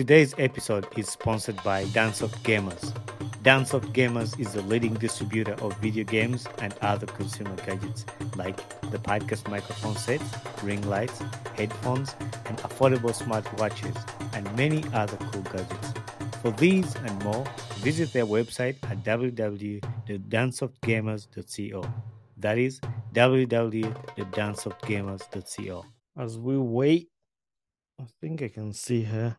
Today's episode is sponsored by Dansoft Gamers. Dansoft Gamers is the leading distributor of video games and other consumer gadgets like the podcast microphone sets, ring lights, headphones, and affordable smartwatches, and many other cool gadgets. For these and more, visit their website at www.dansoftgamers.co. That is www.dansoftgamers.co. As we wait, I think I can see her,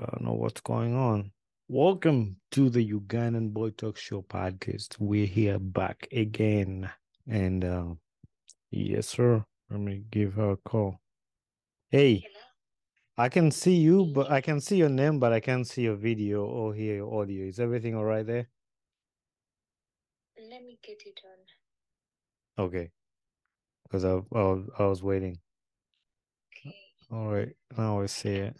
I don't know what's going on. Welcome to the Ugandan Boy Talk Show podcast. We're here back again. And uh, yes, sir. Let me give her a call. Hey, I can see you, but I can see your name, but I can't see your video or hear your audio. Is everything all right there? Let me get it on. Okay. Because I, I, was, I was waiting. Okay. All right. Now I see it.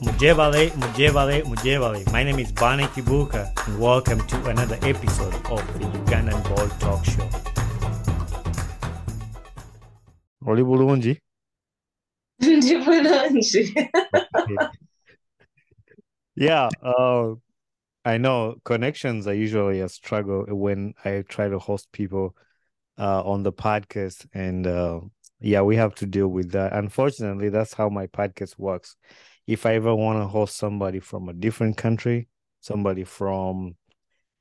Mujevale, Mujevale, Mujevale. My name is Bonny Kibuuka, and welcome to another episode of the Ugandan Boy Talk Show. Oli bulungi? Ndi bulungi. yeah, uh, I know connections are usually a struggle when I try to host people uh, on the podcast, and uh, yeah, we have to deal with that. Unfortunately, that's how my podcast works. If I ever want to host somebody from a different country, somebody from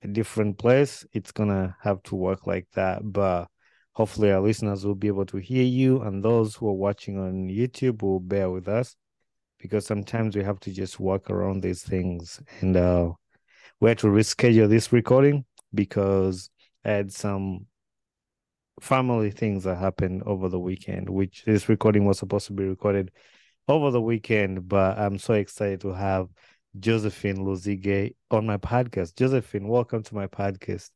a different place, it's gonna have to work like that. But hopefully, our listeners will be able to hear you, and those who are watching on YouTube will bear with us because sometimes we have to just work around these things. And uh, we had to reschedule this recording because I had some family things that happened over the weekend, which this recording was supposed to be recorded over the weekend. But I'm so excited to have Josephine Luzige on my podcast. Josephine, welcome to my podcast.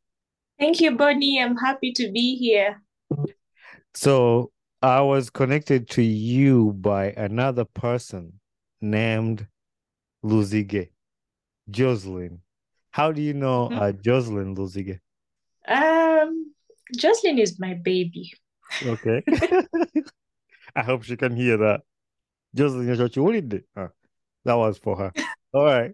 Thank you, Bonny. I'm happy to be here. So I was connected to you by another person named Luzige, Jocelyn. How do you know Mhm. uh, Jocelyn Luzige? Um, Jocelyn is my baby. Okay. I hope she can hear that. Jocelyn, you're what you did. Ah, that was for her. All right.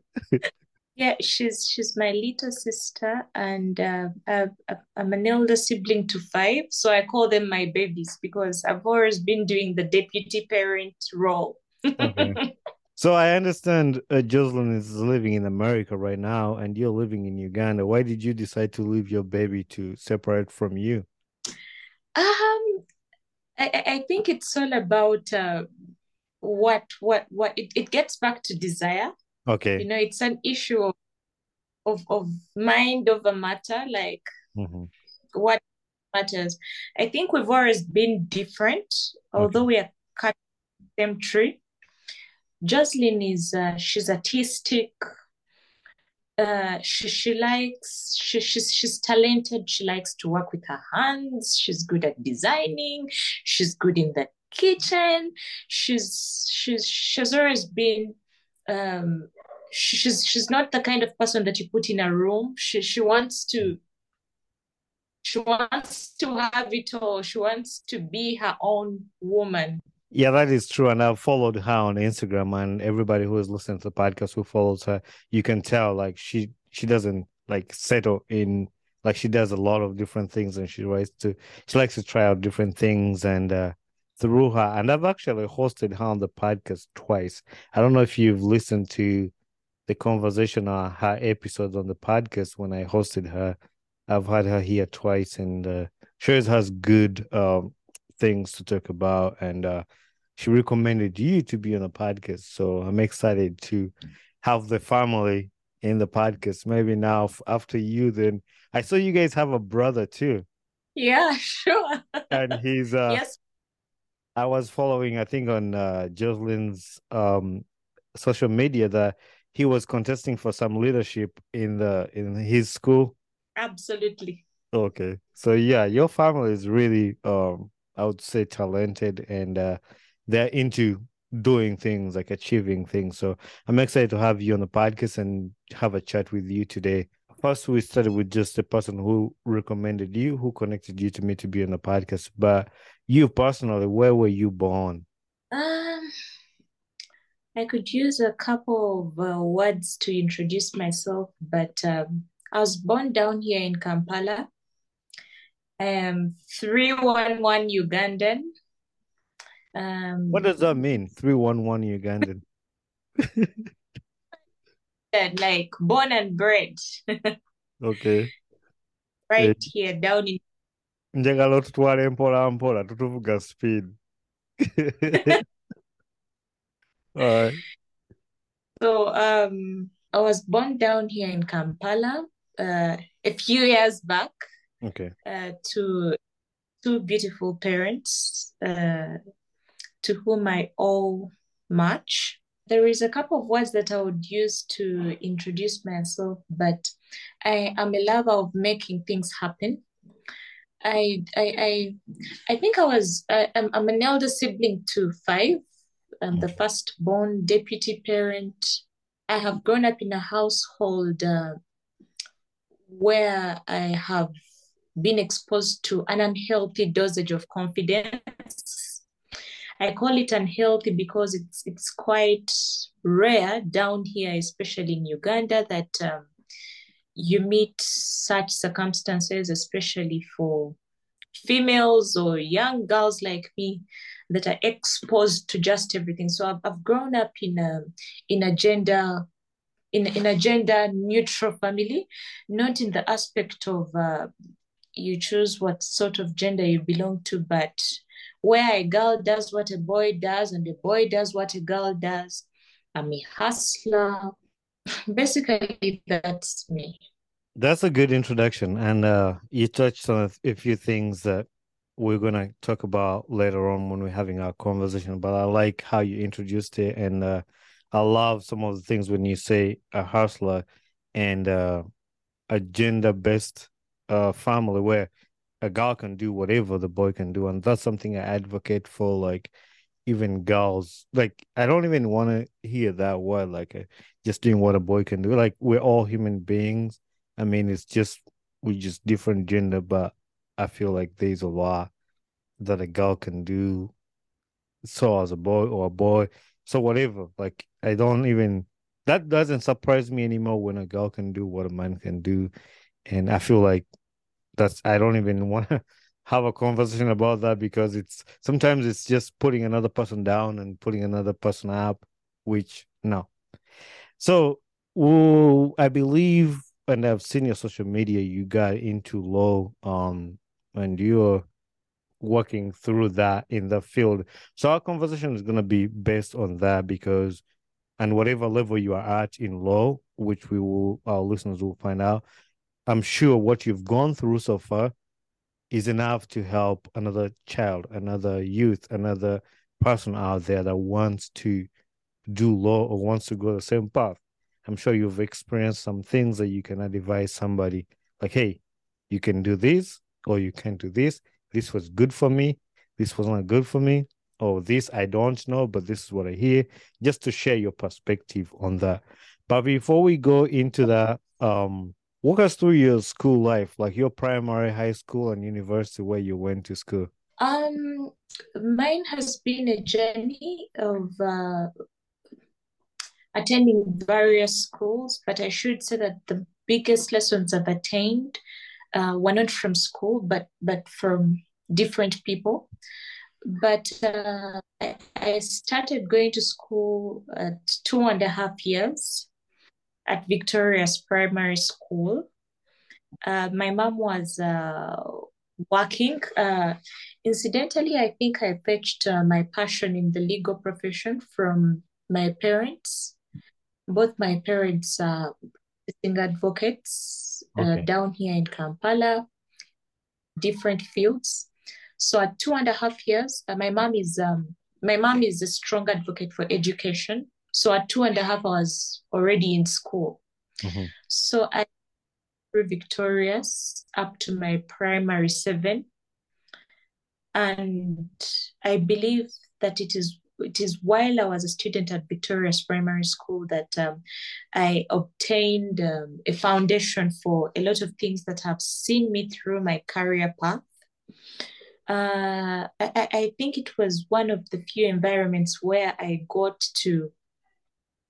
Yeah, she's she's my little sister, and uh, uh, I'm an elder sibling to five, so I call them my babies because I've always been doing the deputy parent role. Okay. So I understand uh, Jocelyn is living in America right now, and you're living in Uganda. Why did you decide to leave your baby to separate from you? Um, I, I I think it's all about uh, what what what it, it gets back to desire. Okay you know, it's an issue of of, of mind over matter, like Mhm. what matters. I think we've always been different, although we are cut from the same tree. Jocelyn is uh, she's artistic. Uh, she she likes she she's she's talented. She likes to work with her hands. She's good at designing. She's good in the kitchen. She's she's she's always been um she's she's not the kind of person that you put in a room. She she wants to she wants to have it all. She wants to be her own woman. Yeah, that is true. And I've followed her on Instagram, and everybody who is listening to the podcast who follows her, you can tell like she she doesn't like settle in like she does a lot of different things, and she likes to she likes to try out different things, and uh, through her, and I've actually hosted her on the podcast twice. I don't know if you've listened to the conversation or her episodes on the podcast when I hosted her. I've had her here twice, and uh, she always has good um things to talk about, and uh she recommended you to be on the podcast. So I'm excited to have the family in the podcast. Maybe now after you, then I saw you guys have a brother too, Yeah, sure. and he's uh Yes, I was following I think on uh Jocelyn's um social media that he was contesting for some leadership in the in his school. absolutely. Okay. So yeah, your family is really um I would say talented and uh they're into doing things like achieving things. So I'm excited to have you on the podcast and have a chat with you today. First we started with just a person who recommended you, who connected you to me to be on the podcast. But you personally, where were you born? Um, I could use a couple of uh, words to introduce myself, but um, I was born down here in Kampala. I am 311 Ugandan. Um, What does that mean? 311 Ugandan. like born and bred Okay. right here down in njagala otutwale mpola mpola tutuvuga speed all right So um, I was born down here in Kampala uh, a few years back okay uh, to two beautiful parents uh, to whom I owe much. There is a couple of words that I would use to introduce myself, but I am a lover of making things happen. I I I, I think I was I, I'm, I'm an elder sibling to five. I'm the firstborn deputy parent. I have grown up in a household uh, where I have been exposed to an unhealthy dosage of confidence. I call it unhealthy because it's it's quite rare down here, especially in Uganda, that um, you meet such circumstances, especially for females or young girls like me that are exposed to just everything. So I've, I've grown up in a in a gender in, in a gender neutral family, not in the aspect of uh, you choose what sort of gender you belong to, but where a girl does what a boy does and a boy does what a girl does. I'm a hustler. Basically, that's me. that's a good introduction and uh you touched on a, few things that we're gonna talk about later on when we're having our conversation but i like how you introduced it and uh i love some of the things when you say a hustler and uh a gender-based uh family where a girl can do whatever the boy can do and that's something i advocate for like even girls. Like i don't even want to hear that word like uh, just doing what a boy can do. Like we're all human beings. I mean it's just we're just different gender but i feel like there's a lot that a girl can do so as a boy or a boy so whatever. Like i don't even that doesn't surprise me anymore when a girl can do what a man can do. And i feel like that's I don't even want to have a conversation about that because it's sometimes it's just putting another person down and putting another person up, which no. So I believe, and I've seen your social media, you got into law, um, and you're working through that in the field. So our conversation is gonna be based on that because, and whatever level you are at in law, which we will, our listeners will find out, I'm sure what you've gone through so far is enough to help another child, another youth, another person out there that wants to do law or wants to go the same path. I'm sure you've experienced some things that you can advise somebody like, hey, you can do this or you can do this. This was good for me. This was not good for me. Or this I don't know, but this is what I hear, just to share your perspective on that. But before we go into that, um, walk us through your school life, like your primary, high school, and university where you went to school. Um, mine has been a journey of uh, attending various schools, but I should say that the biggest lessons I've attained uh, were not from school, but but from different people. But uh, I, I started going to school at two and a half years at Victorious Primary School. Uh, my mom was uh, working. Uh, incidentally, I think I fetched uh, my passion in the legal profession from my parents. Both my parents are practicing advocates uh, Okay. down here in Kampala, different fields. So at two and a half years, uh, my mom is um, my mom is a strong advocate for education. So at two and a half, I was already in school. Mhm. So I through Victorious up to my primary seven. And I believe that it is it is while I was a student at Victorious Primary School that um, I obtained um, a foundation for a lot of things that have seen me through my career path. Uh, I, I think it was one of the few environments where I got to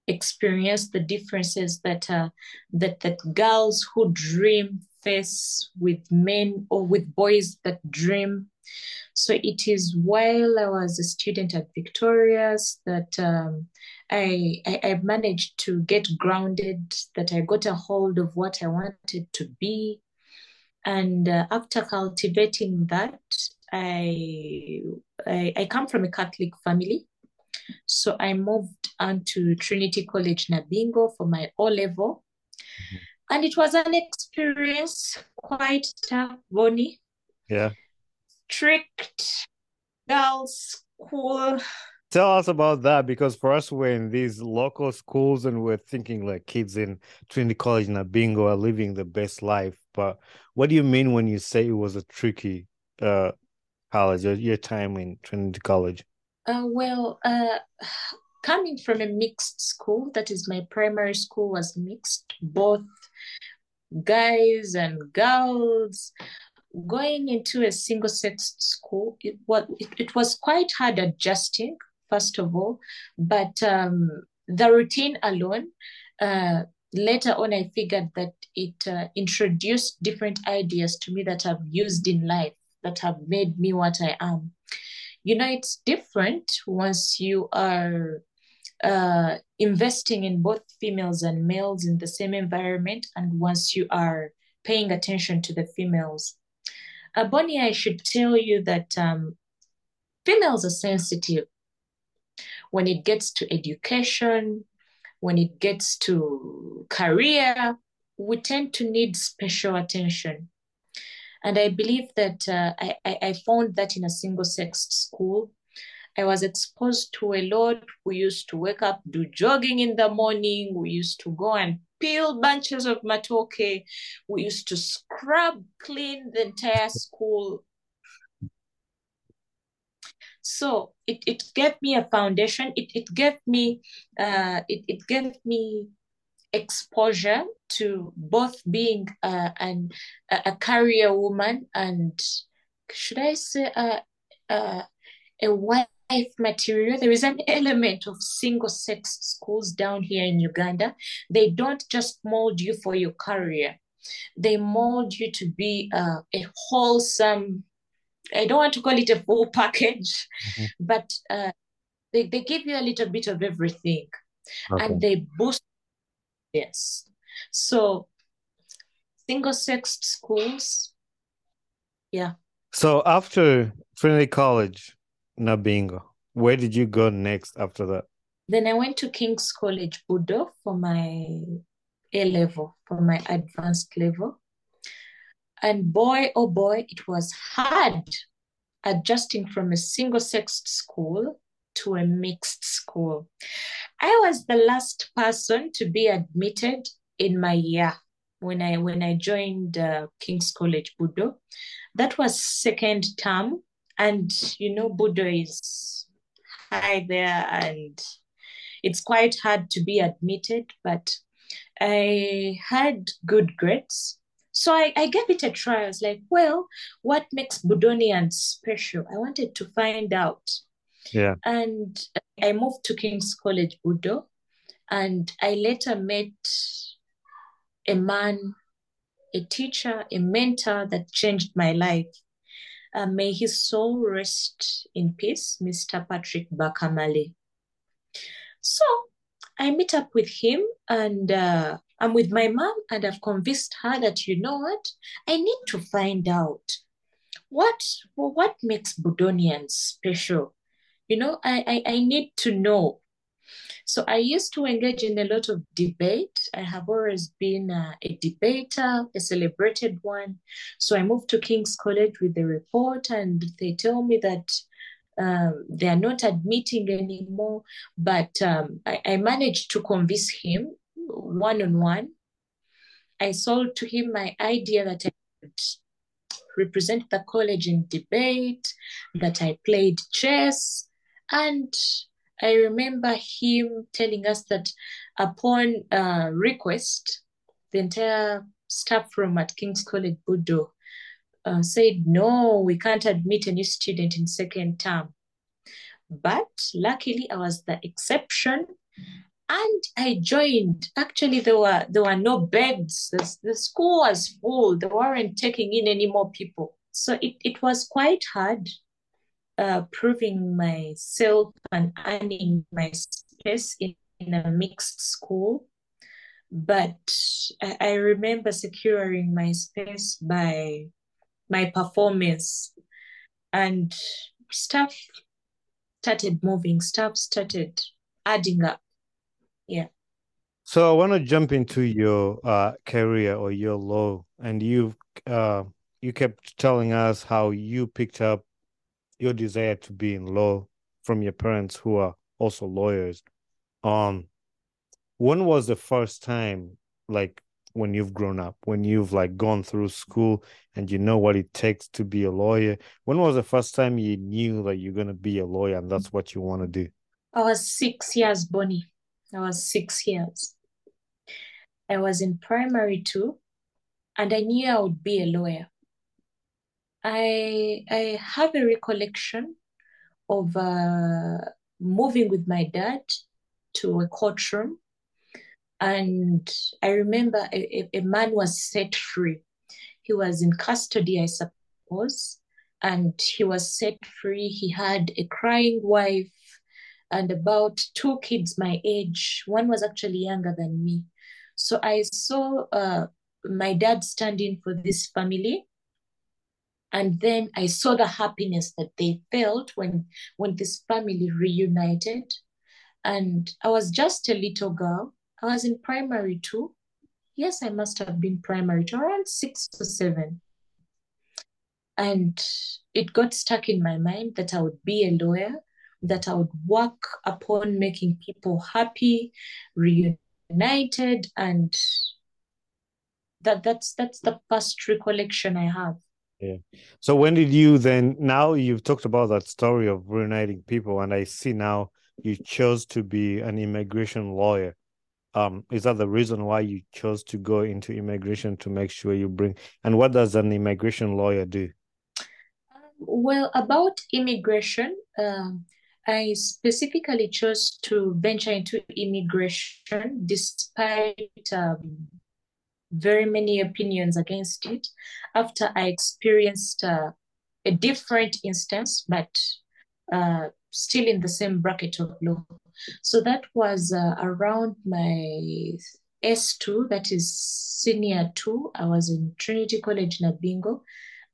experience the differences that uh, that that girls who dream face with men or with boys that dream. So it is while I was a student at Victorious that um, I, I, I managed to get grounded, that I got a hold of what I wanted to be. And uh, after cultivating that, I, I, I come from a Catholic family. So I moved on to Trinity College Nabingo for my O level. Mm-hmm. And it was an experience quite tough, Bonny. Yeah. Strict girls school. Tell us about that because for us, we're in these local schools and we're thinking like kids in Trinity College Nabingo are living the best life. But what do you mean when you say it was a tricky uh, college, your, your time in Trinity College? Uh, well, uh, coming from a mixed school, that is my primary school was mixed, both guys and girls. Going into a single sex school, it was it, it was quite hard adjusting, first of all, but um, the routine alone. Uh, later on, I figured that it uh, introduced different ideas to me that I've used in life that have made me what I am you know it's different once you are uh, investing in both females and males in the same environment and once you are paying attention to the females. Uh, bonny i should tell you that um, females are sensitive when it gets to education when it gets to career. We tend to need special attention and I believe that uh, I, I found that in a single sex school. I was exposed to a lot. We used to wake up, do jogging in the morning. We used to go and peel bunches of matoke. We used to scrub clean the entire school. So it, it gave me a foundation. It, it gave me uh, it, it gave me exposure to both being uh, an, a career woman and should I say uh, uh, a wife material. There is an element of single sex schools down here in Uganda. They don't just mold you for your career, they mold you to be uh, a wholesome, I don't want to call it a full package, mm-hmm. but uh, they, they give you a little bit of everything okay. and they boost Yes. So single sex schools, yeah. So after Trinity College, Nabingo, where did you go next after that? Then I went to King's College Budo for my A level, for my advanced level. And boy, oh boy, it was hard adjusting from a single sex school to a mixed school. I was the last person to be admitted in my year when I when I joined uh, King's College Budo. That was second term, and you know Budo is high there, and it's quite hard to be admitted. But I had good grades, so I, I gave it a try. I was like, well, what makes Budonians special? I wanted to find out. Yeah. And I moved to King's College Budo, and I later met a man, a teacher, a mentor that changed my life. Uh, may his soul rest in peace, Mr. Patrick Bakamale. So I meet up with him and uh, I'm with my mom, and I've convinced her that, you know what, I need to find out what, what makes Budonians special you know I, I i need to know. So i used to engage in a lot of debate. I have always been a, a debater a celebrated one. So i moved to king's college with the report and they tell me that um, they are not admitting anymore. But um, I, I managed to convince him one-on-one. I sold to him my idea that i could represent the college in debate that i played chess and I remember him telling us that upon uh, request, the entire staff room at King's College Budo uh, said, no, we can't admit a new student in second term. But luckily, I was the exception and I joined. Actually, there were there were no beds. The, the school was full. They weren't taking in any more people. So it, it was quite hard uh, proving myself and earning my space in, in a mixed school. But I, I remember securing my space by my performance and stuff started moving, stuff started adding up. Yeah. So I want to jump into your uh, career or your law, and you uh, you kept telling us how you picked up your desire to be in law from your parents who are also lawyers. Um, when was the first time, like when you've grown up, when you've like gone through school and you know what it takes to be a lawyer? When was the first time you knew that you're gonna be a lawyer and that's what you want to do? I was six years, Bonny. I was six years. I was in primary two, and I knew I would be a lawyer. I I have a recollection of uh, moving with my dad to a courtroom, and I remember a, a man was set free. He was in custody, I suppose, and he was set free. He had a crying wife and about two kids my age. One was actually younger than me. So I saw uh, my dad standing for this family and then i saw the happiness that they felt when when this family reunited. And i was just a little girl. I was in primary two. Yes i must have been primary two around six or seven. And it got stuck in my mind that i would be a lawyer that i would work upon making people happy reunited and that that's that's the first recollection i have yeah. So when did you then? Now you've talked about that story of reuniting people, and I see now you chose to be an immigration lawyer. Um, is that the reason why you chose to go into immigration to make sure you bring? And what does an immigration lawyer do? Well, about immigration, um, I specifically chose to venture into immigration despite um, very many opinions against it after I experienced uh, a different instance, but uh, still in the same bracket of law. So that was uh, around my S2, that is senior two. I was in Trinity College in Nabingo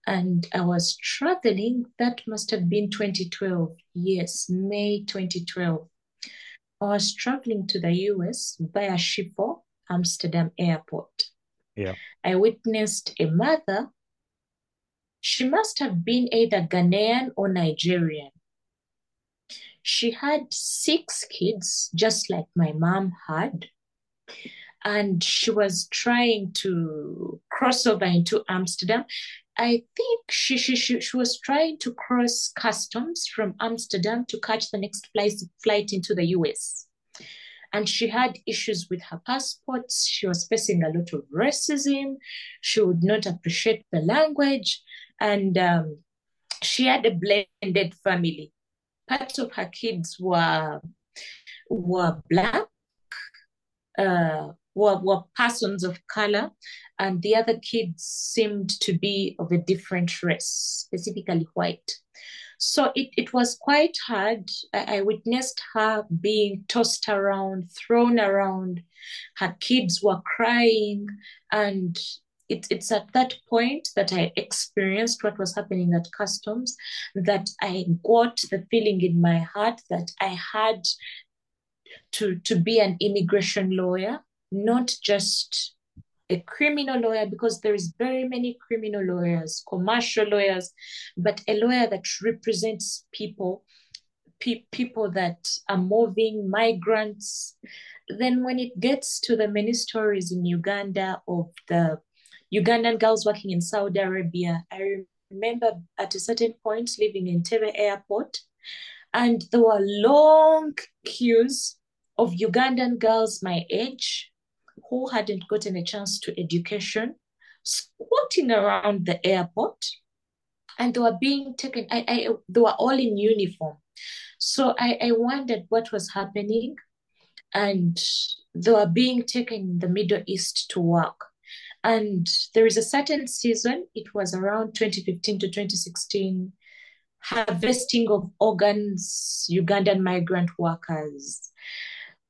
and I was traveling. That must have been 2012. Yes, May 2012. I was traveling to the US via Schiphol, Amsterdam Airport. Yeah. I witnessed a mother. She must have been either Ghanaian or Nigerian. She had six kids, just like my mom had. And she was trying to cross over into Amsterdam. I think she, she, she, she was trying to cross customs from Amsterdam to catch the next flight, flight into the US and she had issues with her passports. She was facing a lot of racism. She would not appreciate the language, and um, she had a blended family. Part of her kids were were black, uh, were, were persons of color, and the other kids seemed to be of a different race, specifically white. So it, it was quite hard. I, witnessed her being tossed around, thrown around. Her kids were crying. And it, it's at that point that I experienced what was happening at customs, that I got the feeling in my heart that I had to, to be an immigration lawyer, not just a criminal lawyer because there is very many criminal lawyers commercial lawyers but a lawyer that represents people pe- people that are moving migrants. Then when it gets to the many stories in uganda of the ugandan girls working in saudi arabia i remember at a certain point living in Entebbe airport And there were long queues of Ugandan girls my age who hadn't gotten a chance to education, squatting around the airport, and they were being taken. I, I they were all in uniform, so I, I wondered what was happening, and they were being taken in the Middle East to work. And there is a certain season, it was around 2015 to 2016, harvesting of organs, Ugandan migrant workers.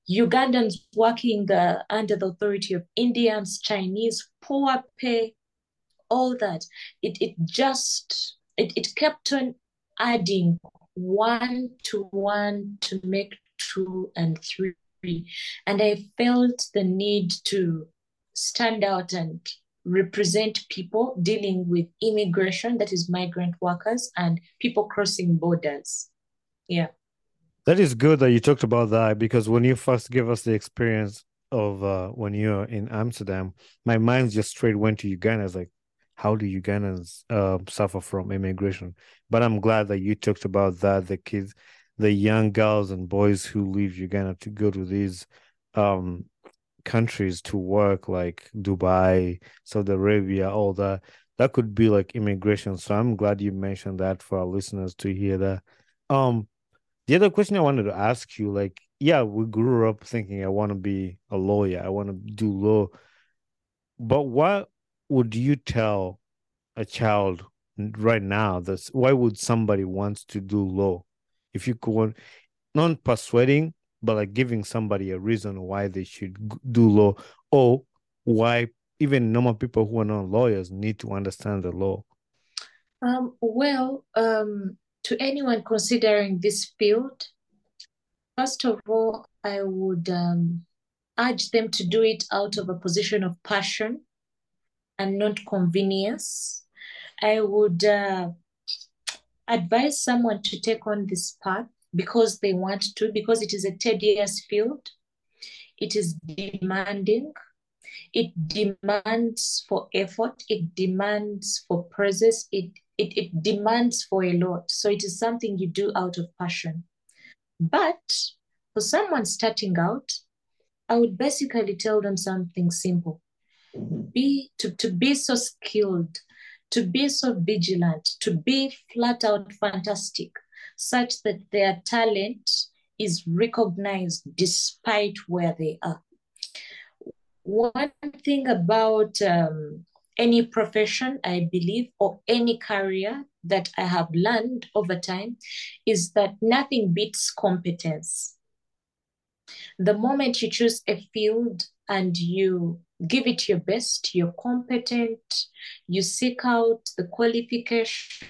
Ugandans working under the authority of Indians, Chinese, poor pay, all that. It, it just, it, it kept on adding one to one to make two and three. And I felt the need to stand out and represent people dealing with immigration, that is migrant workers, and people crossing borders. Yeah. That is good that you talked about that because when you first gave us the experience of uh, when you're in Amsterdam, my mind just straight went to Uganda. It's like, how do Ugandans uh, suffer from immigration? But I'm glad that you talked about that. The kids, the young girls and boys who leave Uganda to go to these um, countries to work, like Dubai, Saudi Arabia, all that. That could be like immigration. So I'm glad you mentioned that for our listeners to hear that. Um, the other question I wanted to ask you, like, yeah, we grew up thinking I want to be a lawyer, I want to do law. But what would you tell a child right now that's why would somebody want to do law? If you could not persuading, but like giving somebody a reason why they should do law or why even normal people who are not lawyers need to understand the law. Um, well, um, to anyone considering this field, first of all, I would um, urge them to do it out of a position of passion and not convenience. I would uh, advise someone to take on this path because they want to, because it is a tedious field. It is demanding. It demands for effort. It demands for process It it, it demands for a lot. So it is something you do out of passion. But for someone starting out, I would basically tell them something simple. Be to, to be so skilled, to be so vigilant, to be flat out fantastic, such that their talent is recognized despite where they are. One thing about um, any profession, I believe, or any career that I have learned over time is that nothing beats competence. The moment you choose a field and you give it your best, you're competent, you seek out the qualifications,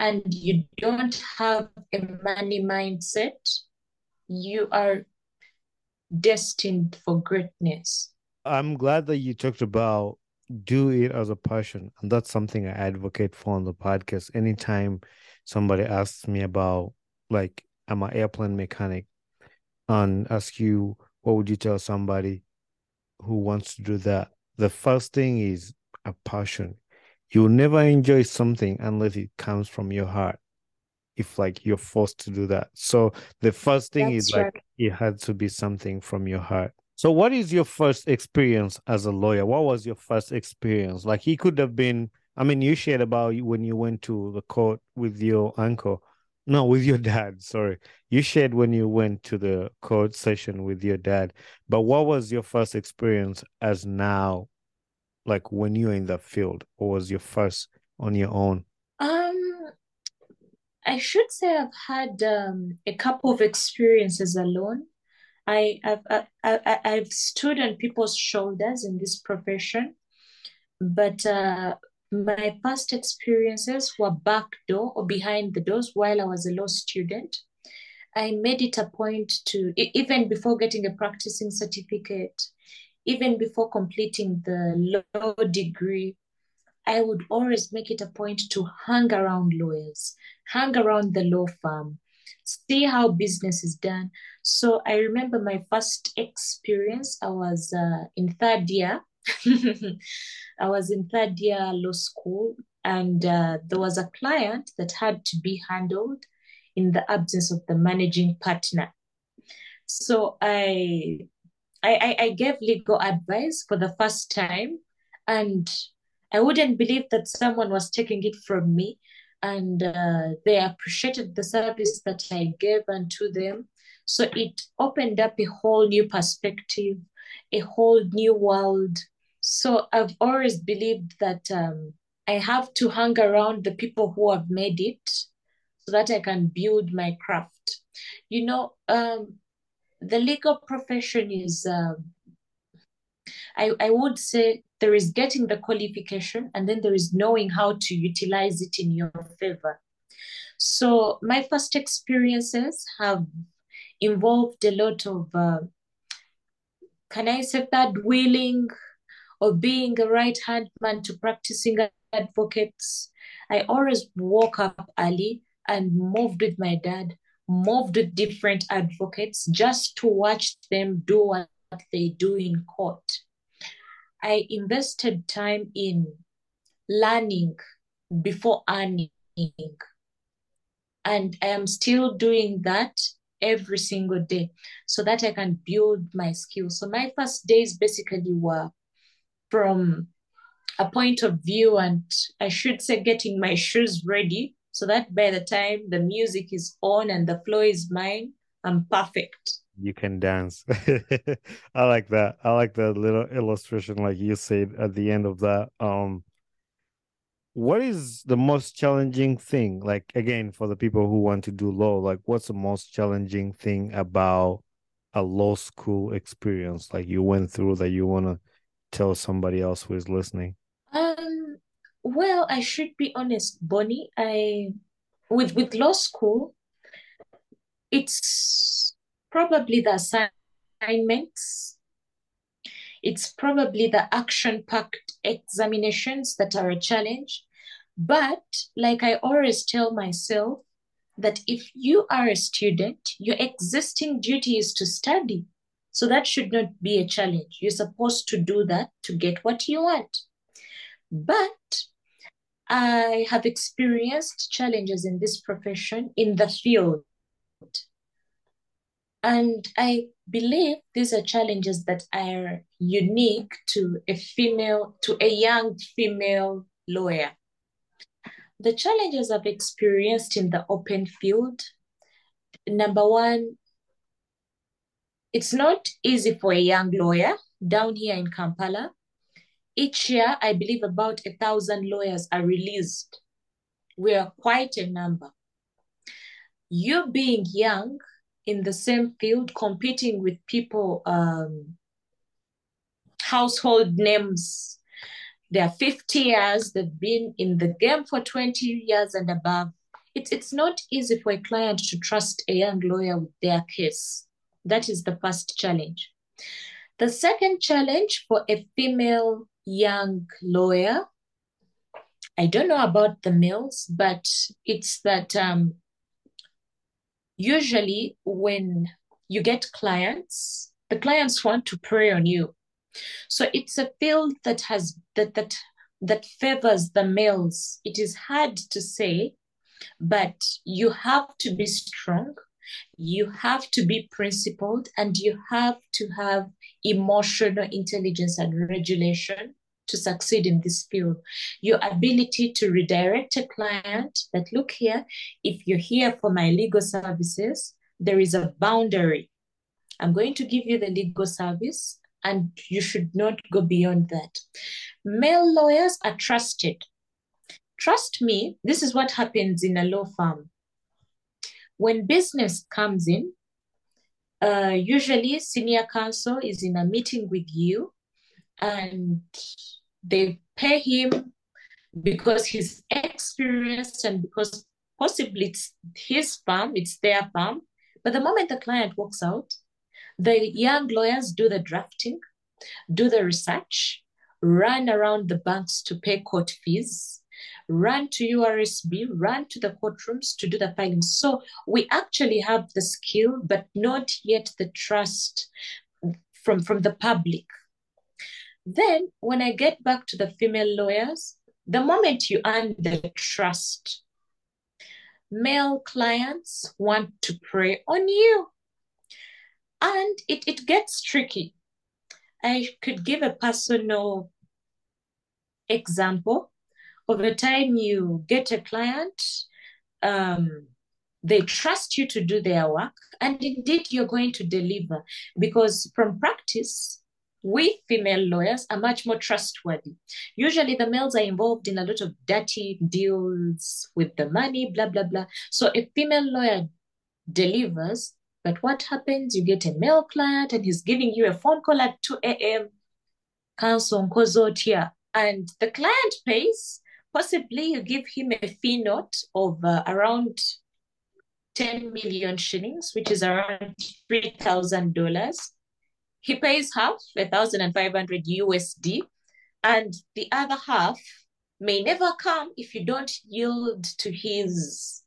and you don't have a money mindset, you are destined for greatness. I'm glad that you talked about do it as a passion. And that's something I advocate for on the podcast. Anytime somebody asks me about, like, I'm an airplane mechanic and ask you, what would you tell somebody who wants to do that? The first thing is a passion. You'll never enjoy something unless it comes from your heart. If like you're forced to do that. So the first thing That's is right. like it had to be something from your heart. So, what is your first experience as a lawyer? What was your first experience? Like, he could have been. I mean, you shared about when you went to the court with your uncle. No, with your dad. Sorry, you shared when you went to the court session with your dad. But what was your first experience as now, like when you're in the field? What was your first on your own? I should say I've had um, a couple of experiences alone. I, I've, I, I've stood on people's shoulders in this profession, but uh, my past experiences were back door or behind the doors while I was a law student. I made it a point to, even before getting a practicing certificate, even before completing the law degree, I would always make it a point to hang around lawyers, hang around the law firm, see how business is done. So I remember my first experience. I was uh, in third year. I was in third year law school. and uh, there was a client that had to be handled in the absence of the managing partner. So I, I, I gave legal advice for the first time, and I wouldn't believe that someone was taking it from me, and uh, they appreciated the service that I gave unto them. So it opened up a whole new perspective, a whole new world. So I've always believed that um, I have to hang around the people who have made it so that I can build my craft. You know, um, the legal profession is, uh, I, I would say, there is getting the qualification and then there is knowing how to utilize it in your favor. So, my first experiences have involved a lot of, uh, can I say that, willing or being a right hand man to practicing advocates. I always woke up early and moved with my dad, moved with different advocates just to watch them do what they do in court. I invested time in learning before earning. And I am still doing that every single day so that I can build my skills. So my first days basically were from a point of view and I should say getting my shoes ready so that by the time the music is on and the flow is mine, I'm perfect. You can dance. I like that. I like that little illustration like you said at the end of that. Um what is the most challenging thing like again for the people who want to do law like what's the most challenging thing about a law school experience like you went through that you want to tell somebody else who is listening um, well, I should be honest, Bonny. I with with law school, it's probably the assignments. It's probably the action-packed examinations that are a challenge. But like I always tell myself, that if you are a student, your existing duty is to study. So that should not be a challenge. You're supposed to do that to get what you want. But I have experienced challenges in this profession in the field. And I believe these are challenges that are unique to a female, to a young female lawyer. The challenges I've experienced in the open field number one, it's not easy for a young lawyer down here in Kampala each year, I believe about a thousand lawyers are released. We are quite a number. You being young in the same field, competing with people, um, household names, they're 50 years, they've been in the game for 20 years and above. It's, it's not easy for a client to trust a young lawyer with their case. That is the first challenge. The second challenge for a female young lawyer. I don't know about the males, but it's that um, usually when you get clients, the clients want to prey on you. So it's a field that has that that that favors the males. It is hard to say, but you have to be strong you have to be principled and you have to have emotional intelligence and regulation to succeed in this field. Your ability to redirect a client that, look here, if you're here for my legal services, there is a boundary. I'm going to give you the legal service and you should not go beyond that. Male lawyers are trusted. Trust me, this is what happens in a law firm when business comes in, uh, usually senior counsel is in a meeting with you and they pay him because he's experienced and because possibly it's his firm, it's their firm. But the moment the client walks out, the young lawyers do the drafting, do the research, run around the banks to pay court fees, run to URSB, run to the courtrooms to do the filing. So we actually have the skill, but not yet the trust from, from the public. Then when I get back to the female lawyers, the moment you earn the trust, male clients want to prey on you. And it, it gets tricky. I could give a personal example. Over time, you get a client, um, they trust you to do their work, and indeed you're going to deliver because from practice, we female lawyers are much more trustworthy. Usually, the males are involved in a lot of dirty deals with the money, blah, blah, blah. So, a female lawyer delivers, but what happens? You get a male client and he's giving you a phone call at 2 a.m. Counsel Nkozotia. And the client pays. Possibly you give him a fee note of uh, around 10 million shillings, which is around $3,000 he pays half, 1,500 USD, and the other half may never come if you don't yield to his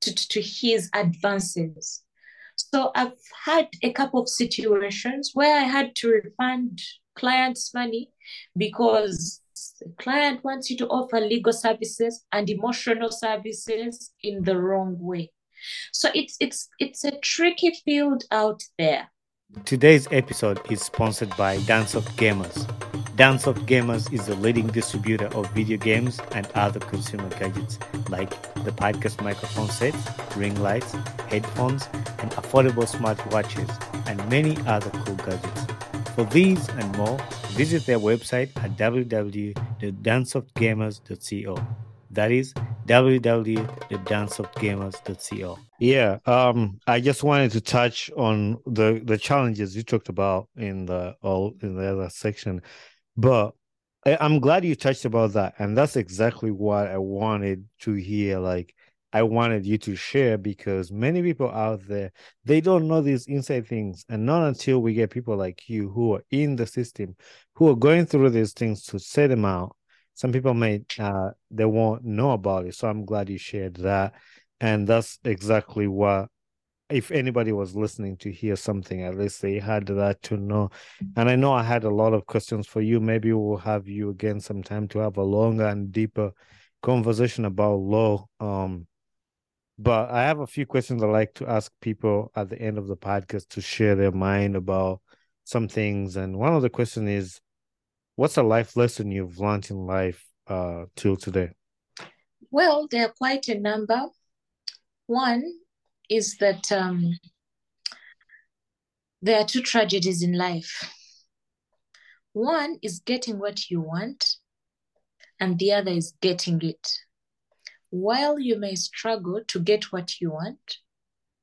to, to his advances. So I've had a couple of situations where I had to refund clients' money because the client wants you to offer legal services and emotional services in the wrong way. So it's it's it's a tricky field out there. Today's episode is sponsored by Dansoft Gamers. Dansoft Gamers is the leading distributor of video games and other consumer gadgets like the podcast microphone sets, ring lights, headphones, and affordable smartwatches, and many other cool gadgets. For these and more, visit their website at www.dansoftgamers.co. That is www.dansoftgamers.co. Yeah, um, I just wanted to touch on the the challenges you talked about in the all in the other section, but I'm glad you touched about that, and that's exactly what I wanted to hear. Like, I wanted you to share because many people out there they don't know these inside things, and not until we get people like you who are in the system, who are going through these things to set them out some people may uh they won't know about it so i'm glad you shared that. And that's exactly what if anybody was listening to hear something at least they had that to know. And i know i had a lot of questions for you. Maybe we'll have you again sometime to have a longer and deeper conversation about law um but i have a few questions i like to ask people at the end of the podcast to share their mind about some things. And one of the questions is what's a life lesson you've learned in life uh, till today? Well, there are quite a number. One is that um, there are two tragedies in life. One is getting what you want, and the other is getting it. While you may struggle to get what you want,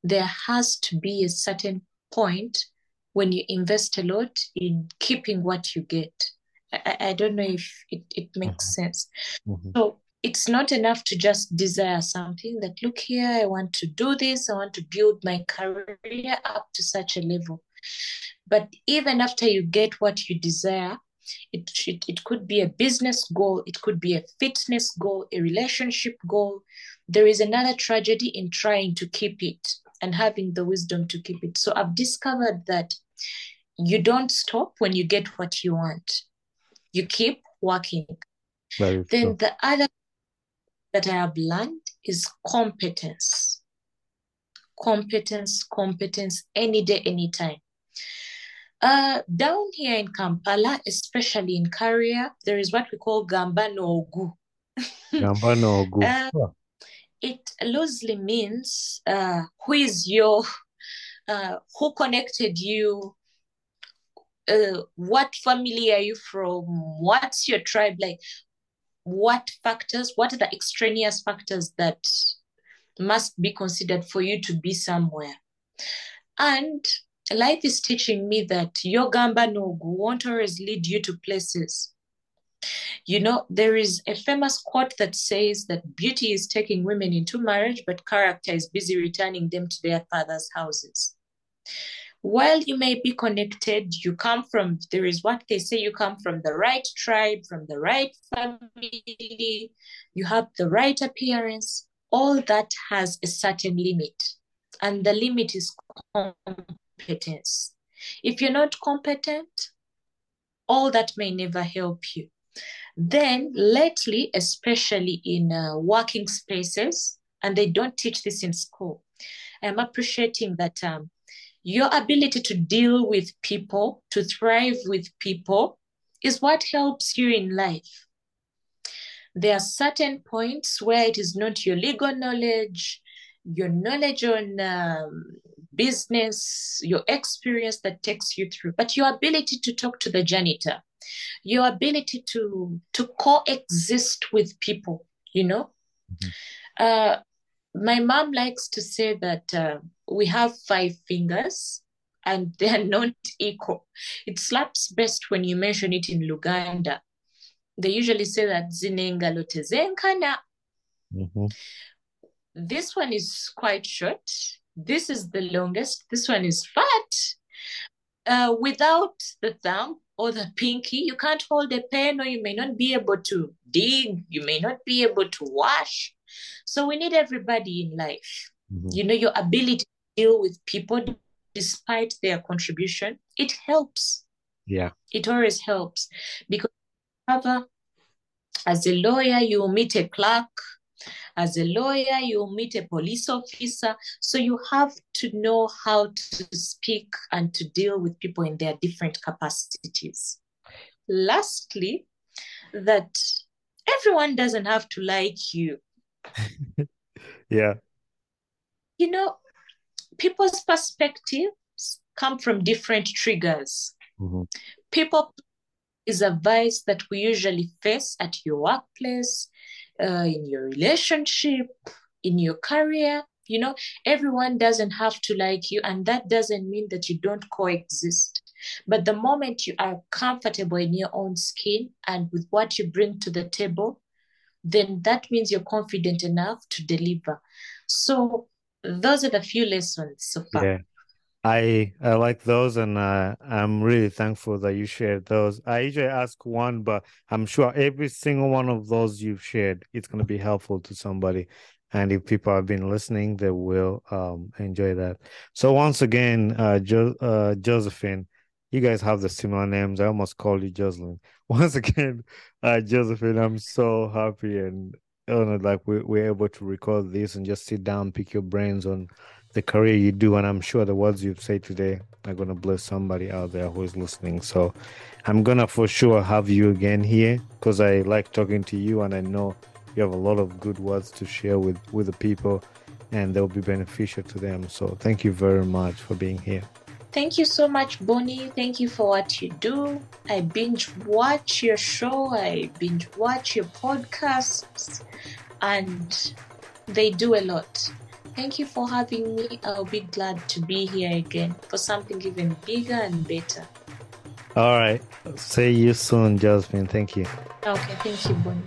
there has to be a certain point when you invest a lot in keeping what you get. I, I don't know if it, it makes mm-hmm. sense. Mm-hmm. So it's not enough to just desire something that look here, I want to do this, I want to build my career up to such a level. But even after you get what you desire, it, it, it could be a business goal, it could be a fitness goal, a relationship goal. There is another tragedy in trying to keep it and having the wisdom to keep it. So I've discovered that you don't stop when you get what you want you keep working. Very then true. the other that I have learned is competence. Competence, competence, any day, anytime. Uh, down here in Kampala, especially in Karia, there is what we call Gamba Nogu. Gamba Nogu. uh, it loosely means uh, who is your, uh, who connected you, uh, what family are you from? What's your tribe like? What factors, what are the extraneous factors that must be considered for you to be somewhere? And life is teaching me that your gamba no won't always lead you to places. You know, there is a famous quote that says that beauty is taking women into marriage, but character is busy returning them to their father's houses while you may be connected, you come from, there is what they say, you come from the right tribe, from the right family, you have the right appearance, all that has a certain limit. And the limit is competence. If you're not competent, all that may never help you. Then, lately, especially in uh, working spaces, and they don't teach this in school, I'm appreciating that um, your ability to deal with people, to thrive with people, is what helps you in life. There are certain points where it is not your legal knowledge, your knowledge on um, business, your experience that takes you through, but your ability to talk to the janitor, your ability to to coexist with people, you know. Mm-hmm. Uh, my mom likes to say that uh, we have five fingers and they are not equal. It slaps best when you mention it in Luganda. They usually say that zinenga tezenkana. Mm-hmm. This one is quite short. This is the longest. This one is fat. Uh, without the thumb or the pinky, you can't hold a pen, or you may not be able to dig. You may not be able to wash. So we need everybody in life. Mm-hmm. You know, your ability deal with people despite their contribution, it helps. Yeah. It always helps because as a lawyer, you meet a clerk. As a lawyer, you meet a police officer. So you have to know how to speak and to deal with people in their different capacities. Lastly, that everyone doesn't have to like you. yeah. You know, people's perspectives come from different triggers. Mm-hmm. People is a vice that we usually face at your workplace, uh, in your relationship, in your career. You know, everyone doesn't have to like you, and that doesn't mean that you don't coexist. But the moment you are comfortable in your own skin and with what you bring to the table, then that means you're confident enough to deliver. So those are the few lessons so far. Yeah. I I like those, and uh, I'm really thankful that you shared those. I usually ask one, but I'm sure every single one of those you've shared, it's going to be helpful to somebody. And if people have been listening, they will um, enjoy that. So once again, uh, jo- uh, Josephine, you guys have the similar names. I almost called you Jocelyn. Once again, uh, Josephine, I'm so happy and honored like we, we're able to record this and just sit down, pick your brains on the career you do. And I'm sure the words you've said today are going to bless somebody out there who is listening. So I'm going to for sure have you again here because I like talking to you and I know you have a lot of good words to share with, with the people and they'll be beneficial to them. So thank you very much for being here. Thank you so much, Bonny. Thank you for what you do. I binge watch your show, I binge watch your podcasts, and they do a lot. Thank you for having me. I'll be glad to be here again for something even bigger and better. All right. See you soon, Jasmine. Thank you. Okay. Thank you, Bonny.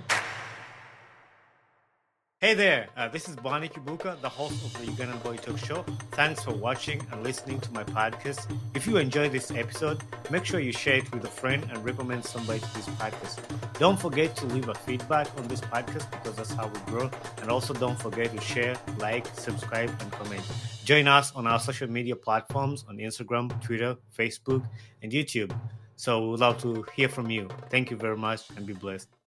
Hey there, uh, this is Bonny Kibuuka, the host of the Ugandan Boy Talk Show. Thanks for watching and listening to my podcast. If you enjoyed this episode, make sure you share it with a friend and recommend somebody to this podcast. Don't forget to leave a feedback on this podcast because that's how we grow. And also don't forget to share, like, subscribe, and comment. Join us on our social media platforms on Instagram, Twitter, Facebook, and YouTube. So we'd love to hear from you. Thank you very much and be blessed.